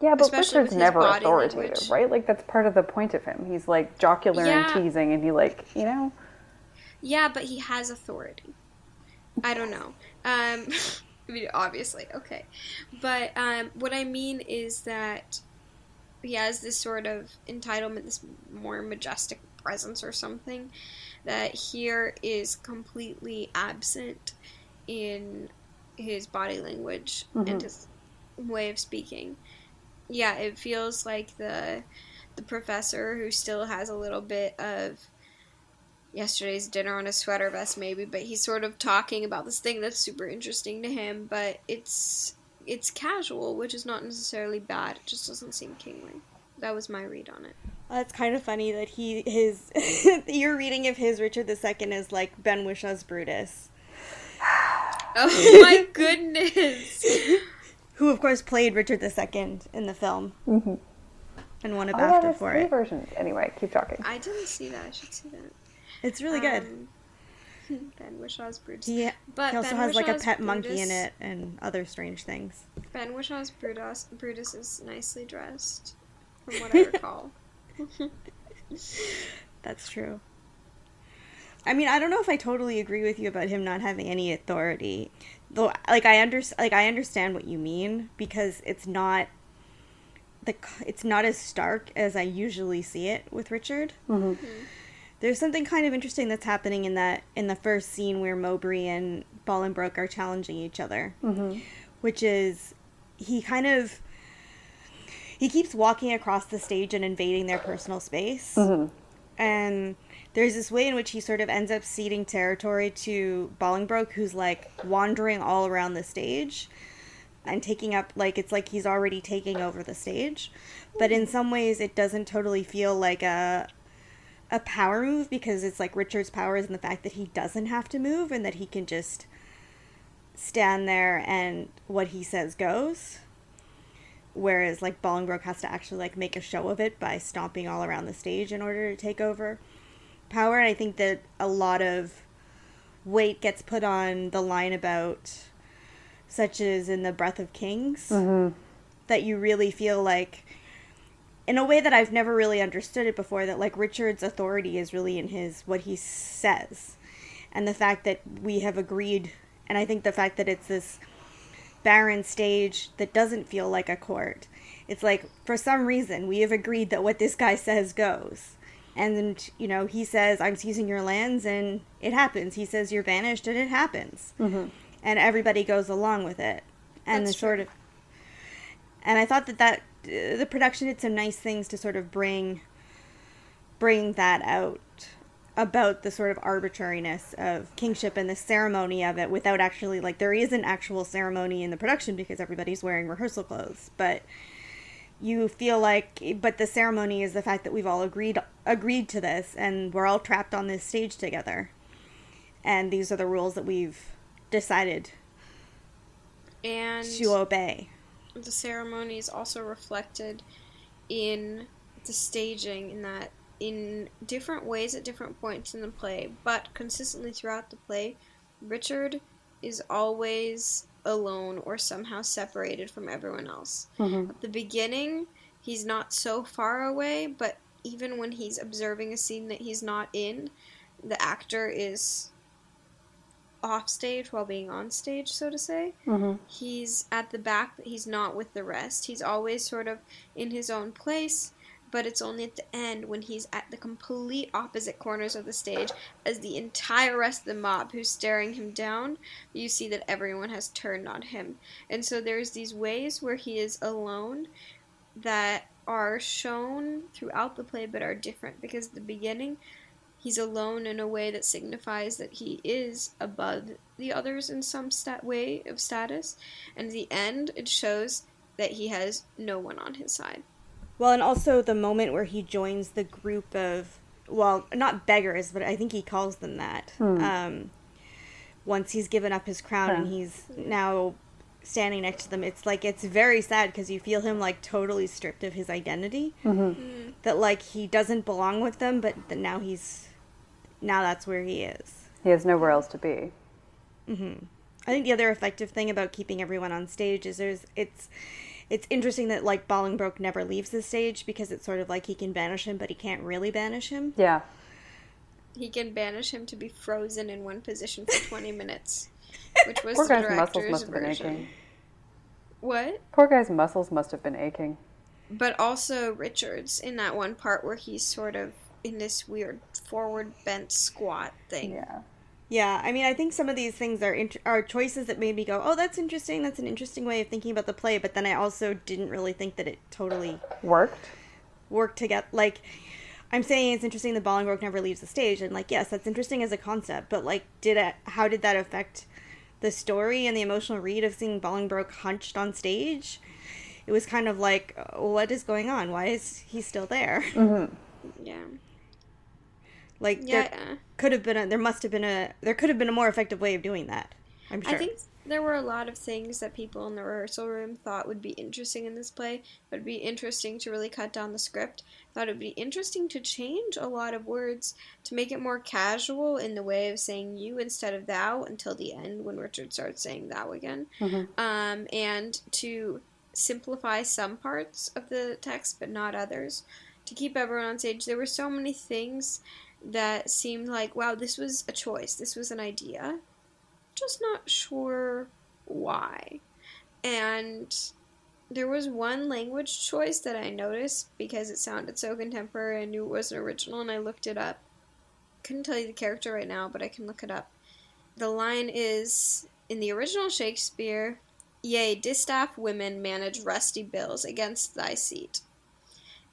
Yeah, but Especially Richard's never authoritative, language. right? Like that's part of the point of him. He's like jocular Yeah. and teasing, and he like you know. Yeah, but he has authority. I don't know. Um, I mean, obviously, okay. But um, what I mean is that he has this sort of entitlement, this more majestic presence or something that here is completely absent in his body language and his way of speaking. Yeah, it feels like the the professor who still has a little bit of yesterday's dinner on a sweater vest maybe but he's sort of talking about this thing that's super interesting to him but it's it's casual which is not necessarily bad it just doesn't seem kingly that was my read on it That's kind of funny that he his your reading of his Richard II is like Ben Whishaw's Brutus, oh my goodness who of course played Richard II in the film Mhm. and won a Oh yeah, BAFTA for three it. versions. Anyway, keep talking. i didn't see that i should see that It's really good. Um, ben whishaw's brutus He, but he also Ben has like a Whishaw's pet monkey in it and other strange things. ben whishaw's brutus brutus is nicely dressed from what i recall That's true. I mean, I don't know if I totally agree with you about him not having any authority. Though like I under, like I understand what you mean because it's not the it's not as stark as I usually see it with Richard. There's something kind of interesting that's happening in that in the first scene where Mowbray and Bolingbroke are challenging each other, mm-hmm. which is he kind of he keeps walking across the stage and invading their personal space, mm-hmm. and there's this way in which he sort of ends up ceding territory to Bolingbroke, who's like wandering all around the stage and taking up like it's like he's already taking over the stage. But in some ways it doesn't totally feel like a a power move because it's like Richard's powers and the fact that he doesn't have to move and that he can just stand there and what he says goes. Whereas like Bolingbroke has to actually like make a show of it by stomping all around the stage in order to take over power. And I think that a lot of weight gets put on the line about such as in the breath of kings mm-hmm. that you really feel like in a way that I've never really understood it before that like Richard's authority is really in his what he says. And the fact that we have agreed and I think the fact that it's this barren stage that doesn't feel like a court it's like for some reason we have agreed that what this guy says goes. And you know he says i'm seizing your lands and it happens. He says you're vanished and it happens. Mm-hmm. And everybody goes along with it. And That's the sort of and i thought that that the production did some nice things to sort of bring bring that out about the sort of arbitrariness of kingship and the ceremony of it without actually like there is an actual ceremony in the production because everybody's wearing rehearsal clothes but you feel like but the ceremony is the fact that we've all agreed agreed to this and we're all trapped on this stage together. And these are the rules that we've decided and to obey the ceremony is also reflected in the staging in that in different ways at different points in the play, but consistently throughout the play, Richard is always alone or somehow separated from everyone else. Mm-hmm. At the beginning, he's not so far away, but even when he's observing a scene that he's not in, the actor is off stage while being on stage, so to say. Mm-hmm. He's at the back, but he's not with the rest. He's always sort of in his own place, but it's only at the end when he's at the complete opposite corners of the stage as the entire rest of the mob who's staring him down, you see that everyone has turned on him. And so there's these ways where he is alone that are shown throughout the play but are different because at the beginning he's alone in a way that signifies that he is above the others in some stat way of status and at the end it shows that he has no one on his side Well, and also the moment where he joins the group of, well, not beggars, but I think he calls them that. Um, once he's given up his crown and he's now standing next to them, it's like it's very sad because you feel him like totally stripped of his identity. Mm-hmm. That like he doesn't belong with them, but that now he's now that's where he is. He has nowhere else to be. Mm-hmm. I think the other effective thing about keeping everyone on stage is there's it's it's interesting that like Bolingbroke never leaves the stage because it's sort of like he can banish him, but he can't really banish him. Yeah. he can banish him to be frozen in one position for 20 minutes which was Poor the guy's muscles director's must have been version aching. what Poor guy's muscles must have been aching. but also Richards in that one part where he's sort of in this weird forward bent squat thing. Yeah. Yeah, I mean, I think some of these things are int- are choices that made me go, "Oh, that's interesting. That's an interesting way of thinking about the play." But then I also didn't really think that it totally Worked. worked to get Like, I'm saying it's interesting that Bolingbroke never leaves the stage, and like, yes, that's interesting as a concept. But like, did it? How did that affect the story and the emotional read of seeing Bolingbroke hunched on stage? It was kind of like, oh, what is going on? Why is he still there? Mm-hmm. Yeah. Like, Yeah. there could have been a, there must have been a, there could have been a more effective way of doing that. I'm sure. I think there were a lot of things that people in the rehearsal room thought would be interesting in this play. It'd be interesting to really cut down the script. Thought it'd be interesting to change a lot of words to make it more casual in the way of saying you instead of thou until the end when Richard starts saying thou again. Um, and to simplify some parts of the text but not others. To keep everyone on stage. There were so many things that seemed like, wow, this was a choice. This was an idea just not sure why. And there was one language choice that I noticed because it sounded so contemporary. I knew it wasn't original, and I looked it up. Couldn't tell you the character right now, but I can look it up. The line is in the original Shakespeare, Yea, distaff women manage rusty bills against thy seat.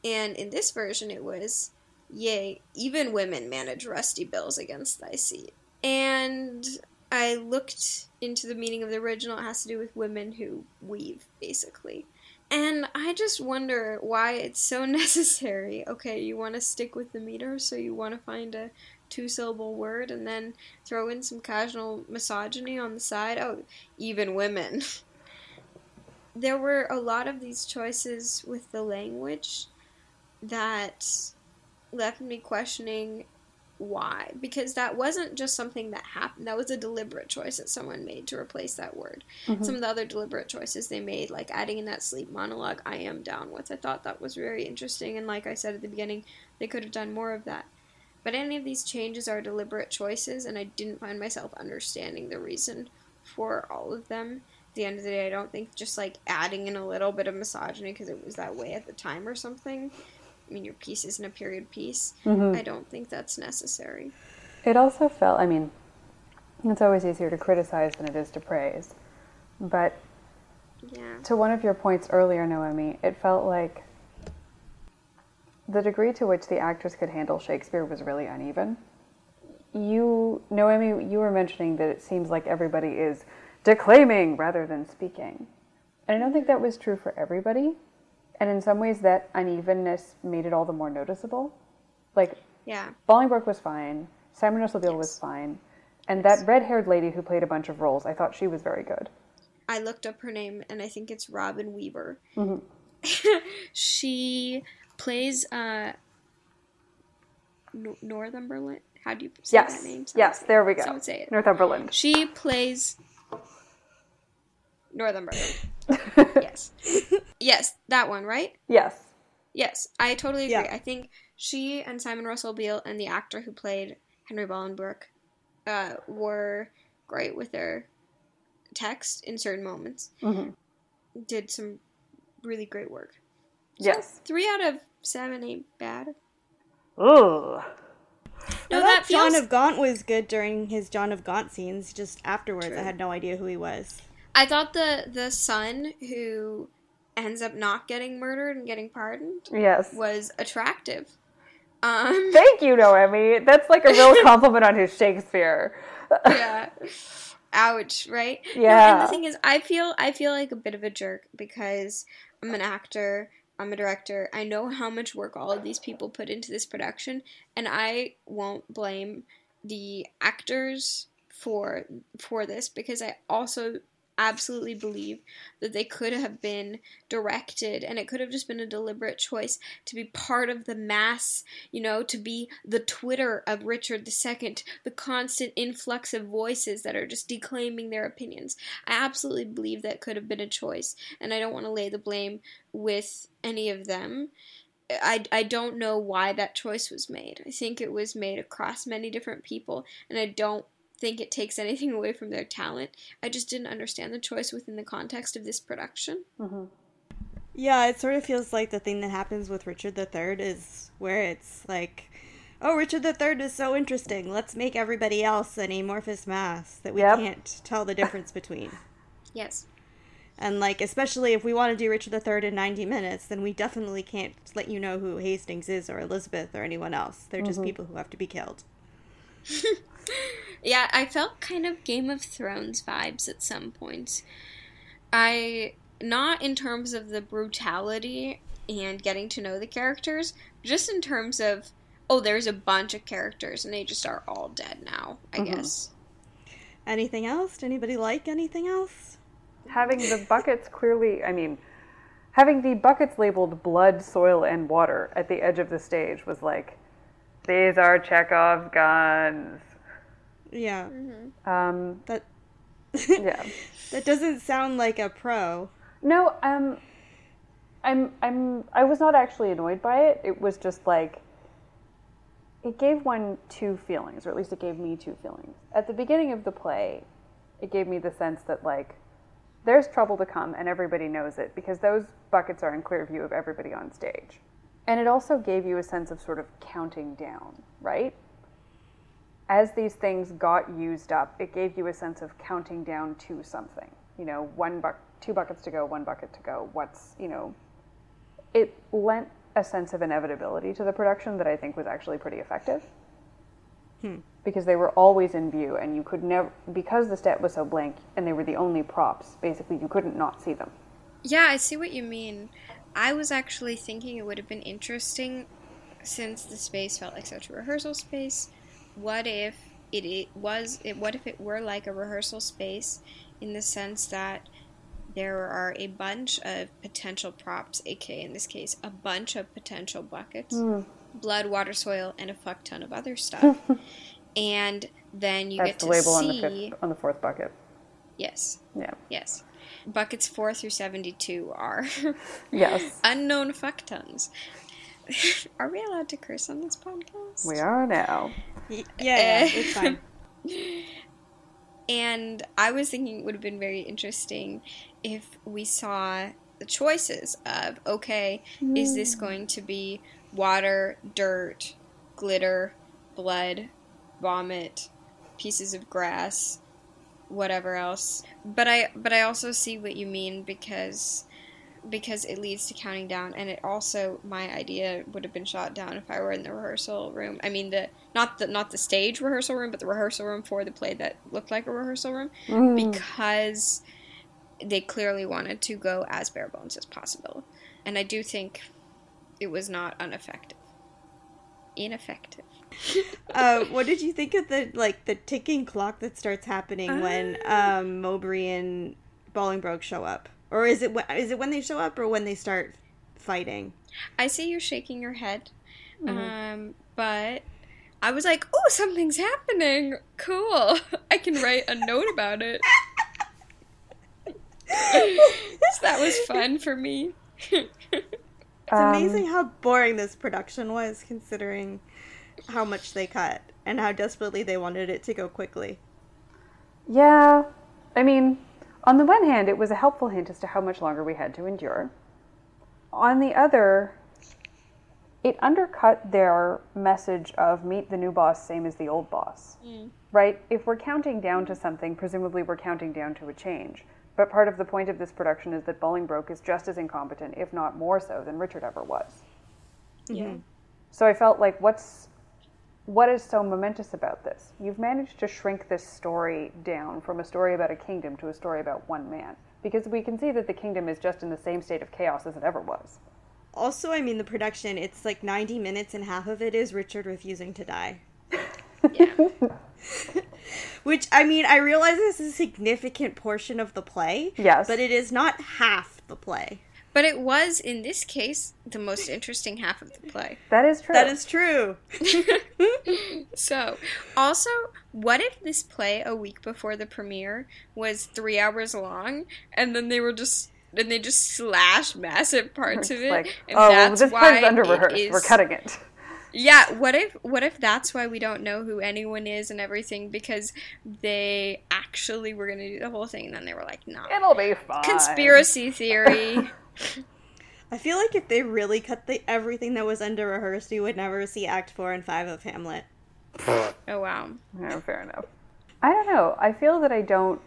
And in this version, it was, Yea, even women manage rusty bills against thy seat. And I looked into the meaning of the original. It has to do with women who weave, basically. And I just wonder why it's so necessary. Okay, you want to stick with the meter, so you want to find a two syllable word and then throw in some casual misogyny on the side. Oh, even women. there were a lot of these choices with the language that left me questioning why. Because that wasn't just something that happened. That was a deliberate choice that someone made to replace that word. Mm-hmm. Some of the other deliberate choices they made like adding in that sleep monologue i am down with. I thought that was very interesting. And like i said at the beginning they could have done more of that. But any of these changes are deliberate choices and i didn't find myself understanding the reason for all of them. At the end of the day i don't think just like adding in a little bit of misogyny because it was that way at the time or something I mean, your piece isn't a period piece. Mm-hmm. I don't think that's necessary. It also felt, I mean, it's always easier to criticize than it is to praise. But Yeah. to one of your points earlier, Noemi, it felt like the degree to which the actors could handle Shakespeare was really uneven. You, Noemi, you were mentioning that it seems like everybody is declaiming rather than speaking. And I don't think that was true for everybody. And in some ways, that unevenness made it all the more noticeable. Like, Yeah. Bolingbroke was fine. Simon Russell Beale was fine. And that red haired lady who played a bunch of roles, I thought she was very good. I looked up her name and I think it's Robin Weaver. she plays uh, N- Northumberland. How do you say Yes. that name? Yes, there we go. Someone say it. Northumberland. She plays Northumberland. Yes. Yes, that one, right? Yes. Yes, I totally agree. Yeah. I think she and Simon Russell Beale and the actor who played Henry Bolingbroke uh, were great with their text in certain moments. Mhm. Did some really great work. Yes. Three out of seven ain't bad. Oh. No, I that John feels. of Gaunt was good during his John of Gaunt scenes. Just afterwards, True. I had no idea who he was. I thought the the son who ends up not getting murdered and getting pardoned Yes. was attractive. Um, Thank you, Noemi. That's like a real compliment on his Shakespeare. yeah. Ouch, right? No, and Yeah. the thing is, I feel I feel like a bit of a jerk because I'm an actor, I'm a director. I know how much work all of these people put into this production, and I won't blame the actors for for this because I also absolutely believe that they could have been directed and it could have just been a deliberate choice to be part of the mass, you know, to be the Twitter of Richard II, the constant influx of voices that are just declaiming their opinions. I absolutely believe that could have been a choice, and I don't want to lay the blame with any of them. I, I don't know why that choice was made. I think it was made across many different people, and I don't think it takes anything away from their talent. I just didn't understand the choice within the context of this production. Mm-hmm. Yeah, it sort of feels like the thing that happens with Richard III is where it's like, oh, Richard III is so interesting. Let's make everybody else an amorphous mass that we Yep. can't tell the difference between. Yes. And like, especially if we want to do Richard III in 90 minutes, then we definitely can't let you know who Hastings is or Elizabeth or anyone else. They're just mm-hmm. people who have to be killed. Yeah, I felt kind of Game of Thrones vibes at some points. I not in terms of the brutality and getting to know the characters, just in terms of oh, there's a bunch of characters and they just are all dead now. I mm-hmm. guess. Anything else? Did anybody like anything else? having the buckets clearly, I mean, having the buckets labeled blood, soil, and water at the edge of the stage was like, these are Chekhov's guns. Yeah, Um, that yeah. that doesn't sound like a pro. No, um, I'm, I'm, I was not actually annoyed by it. It was just like, it gave one two feelings, or at least it gave me two feelings. At the beginning of the play, it gave me the sense that like, there's trouble to come and everybody knows it because those buckets are in clear view of everybody on stage. And it also gave you a sense of sort of counting down, right? As these things got used up, it gave you a sense of counting down to something. You know, one buck, two buckets to go, one bucket to go. What's, you know, it lent a sense of inevitability to the production that I think was actually pretty effective. Hmm. Because they were always in view, and you could never, because the set was so blank and they were the only props, basically, you couldn't not see them. Yeah, I see what you mean. I was actually thinking it would have been interesting since the space felt like such a rehearsal space. What if it, it was it what if it were like a rehearsal space in the sense that there are a bunch of potential props, aka in this case, a bunch of potential buckets, hmm. blood, water, soil, and a fuck ton of other stuff. and then you That's get the to label on the see fifth, on the fourth bucket. yes, Yeah. yes. Buckets 4 through 72 are Yes, unknown fuck tons. are we allowed to curse on this podcast? we are now. Y- yeah, yeah, it's fine. And I was thinking it would have been very interesting if we saw the choices of okay, is this hmm. going to be water, dirt, glitter, blood, vomit, pieces of grass, whatever else. But I but I also see what you mean because because it leads to counting down and it also my idea would have been shot down if I were in the rehearsal room. I mean the not the not the stage rehearsal room, but the rehearsal room for the play that looked like a rehearsal room because they clearly wanted to go as bare bones as possible. And I do think it was not ineffective. Ineffective. uh, what did you think of the like the ticking clock that starts happening when um, Mowbray and Bolingbroke show up, or is it when, is it when they show up or when they start fighting. I see you shaking your head, um, but I was like, "Oh, something's happening! Cool! I can write a note about it." so that was fun for me. It's amazing how boring this production was, considering how much they cut and how desperately they wanted it to go quickly. Yeah, I mean, on the one hand, it was a helpful hint as to how much longer we had to endure. On the other, it undercut their message of meet the new boss, same as the old boss. Mm. Right? If we're counting down to something, presumably we're counting down to a change. But part of the point of this production is that Bolingbroke is just as incompetent, if not more so, than Richard ever was. Yeah. Mm-hmm. So I felt like what's what is so momentous about this? You've managed to shrink this story down from a story about a kingdom to a story about one man. Because we can see that the kingdom is just in the same state of chaos as it ever was. Also, I mean, the production, it's like 90 minutes and half of it is Richard refusing to die. Yeah. Which, I mean, I realize this is a significant portion of the play. Yes. But it is not half the play. But it was, in this case, the most interesting half of the play. That is true. That is true. So, also, what if this play a week before the premiere was three hours long, and then they were just and they just slashed massive parts of it, like, and oh, well, that's this why part under rehearsed. is- We're cutting it. Yeah, what if what if that's why we don't know who anyone is and everything because they actually were gonna do the whole thing and then they were like, nah. It'll be fine. Conspiracy theory. I feel like if they really cut the everything that was under rehearsed, we would never see Act 4 and 5 of Hamlet. oh wow. No, fair enough. I don't know. I feel that I don't.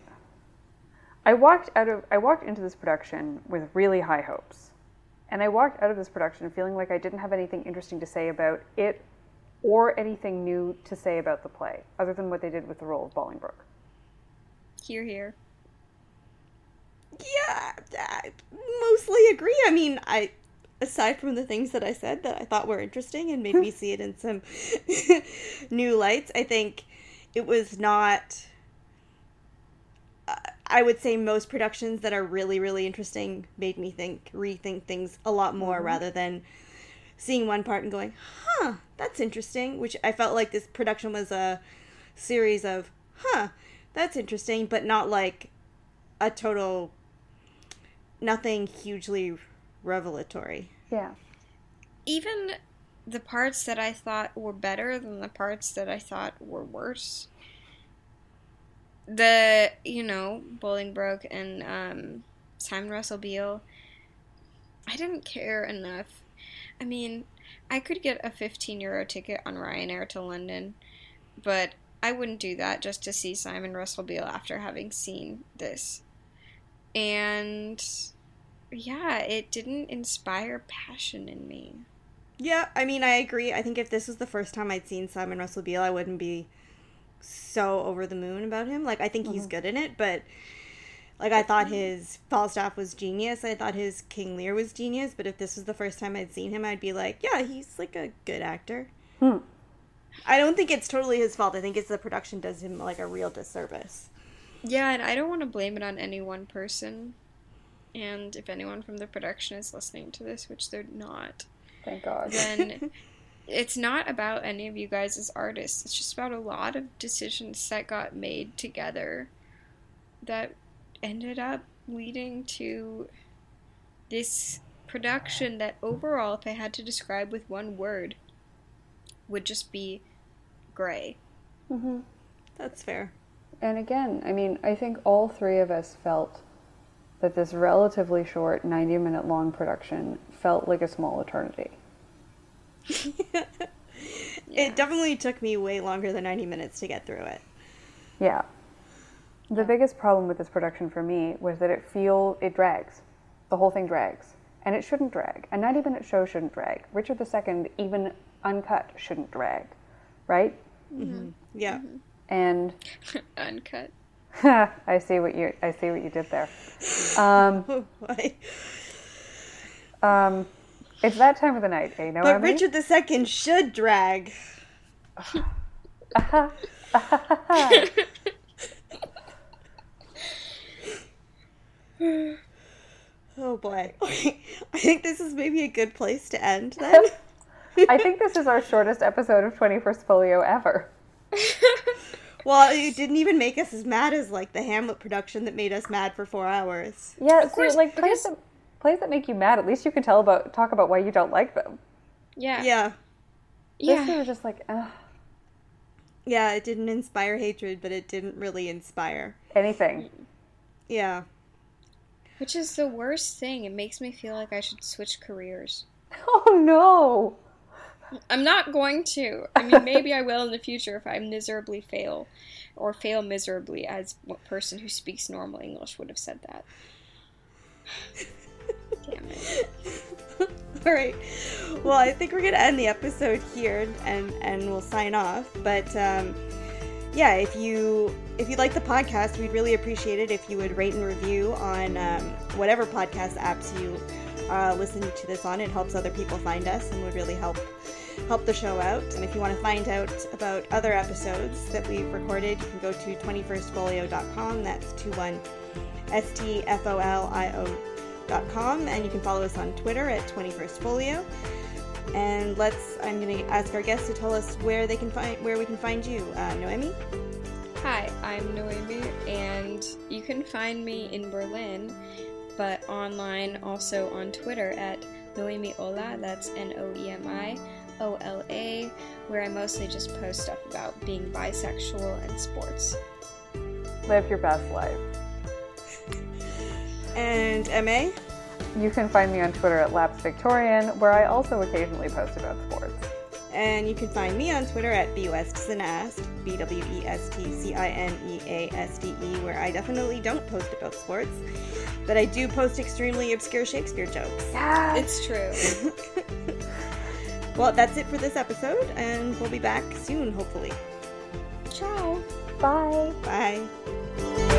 I walked out of. I walked into this production with really high hopes, and I walked out of this production feeling like I didn't have anything interesting to say about it, or anything new to say about the play, other than what they did with the role of Bolingbroke. Here here. Yeah, I mostly agree. I mean, I aside from the things that I said that I thought were interesting and made me see it in some new lights, I think it was not uh, I would say most productions that are really really interesting made me think rethink things a lot more rather than seeing one part and going, "Huh, that's interesting," which I felt like this production was a series of, "Huh, that's interesting," but not like a total nothing hugely revelatory. Yeah. Even the parts that I thought were better than the parts that I thought were worse. The you know Bolingbroke and um, Simon Russell Beale. I didn't care enough. I mean, I could get a 15 euro ticket on Ryanair to London, but I wouldn't do that just to see Simon Russell Beale after having seen this. And yeah, it didn't inspire passion in me. Yeah, I mean, I agree. I think if this was the first time I'd seen Simon Russell Beale, I wouldn't be so over the moon about him. Like, I think he's good in it, but like, I thought his Falstaff was genius. I thought his King Lear was genius. But if this was the first time I'd seen him, I'd be like, yeah, he's like a good actor. Hmm. I don't think it's totally his fault. I think it's the production does him like a real disservice. Yeah, and I don't want to blame it on any one person. And if anyone from the production is listening to this, which they're not, Thank God. then it's not about any of you guys as artists. It's just about a lot of decisions that got made together that ended up leading to this production that overall, if I had to describe with one word, would just be gray. hmm That's fair. And again, I mean, I think all three of us felt that this relatively short, 90 minute long production felt like a small eternity. It definitely took me way longer than 90 minutes to get through it. Yeah. The biggest problem with this production for me was that it feel it drags. The whole thing drags. And it shouldn't drag. A 90 minute show shouldn't drag. Richard II, even uncut, shouldn't drag. Right? Mm-hmm. Yeah. And Uncut. I see what you I see what you did there. Um, Oh boy. um, it's that time of the night, eh? No, But Emily? Richard II should drag. Oh boy. I think this is maybe a good place to end then. I think this is our shortest episode of 21st Folio ever. Well, it didn't even make us as mad as like the Hamlet production that made us mad for four hours. Yeah, of course, like plays that, plays that make you mad. At least you can tell about talk about why you don't like them. Yeah. Yeah. This yeah. was just like, ugh. Yeah, it didn't inspire hatred, but it didn't really inspire anything. Yeah. Which is the worst thing. It makes me feel like I should switch careers. Oh no. I'm not going to. I mean, maybe I will in the future if I miserably fail, or fail miserably, as a person who speaks normal English would have said that. Damn it. All right. Well, I think we're gonna end the episode here, and and we'll sign off. But um, yeah, if you if you like the podcast, we'd really appreciate it if you would rate and review on um, whatever podcast apps you uh, listen to this on. It helps other people find us and would really help help the show out. And if you want to find out about other episodes that we've recorded, you can go to 21stfolio.com. That's 21 S T F O L I O.com. And you can follow us on Twitter at 21stfolio. And let's, I'm going to ask our guests to tell us where they can find, where we can find you. Uh, Noemi? Hi, I'm Noemi, and you can find me in Berlin, but online also on Twitter at Noemi Ola, that's N O E M I O L A, where I mostly just post stuff about being bisexual and sports. Live your best life. And MA? You can find me on Twitter at Lapsed Victorian, where I also occasionally post about sports. And you can find me on Twitter at BWestCineaste, B W E S T C I N E A S D E, where I definitely don't post about sports, but I do post extremely obscure Shakespeare jokes. Yeah, it's true. well, that's it for this episode, and we'll be back soon, hopefully. Ciao. Bye. Bye.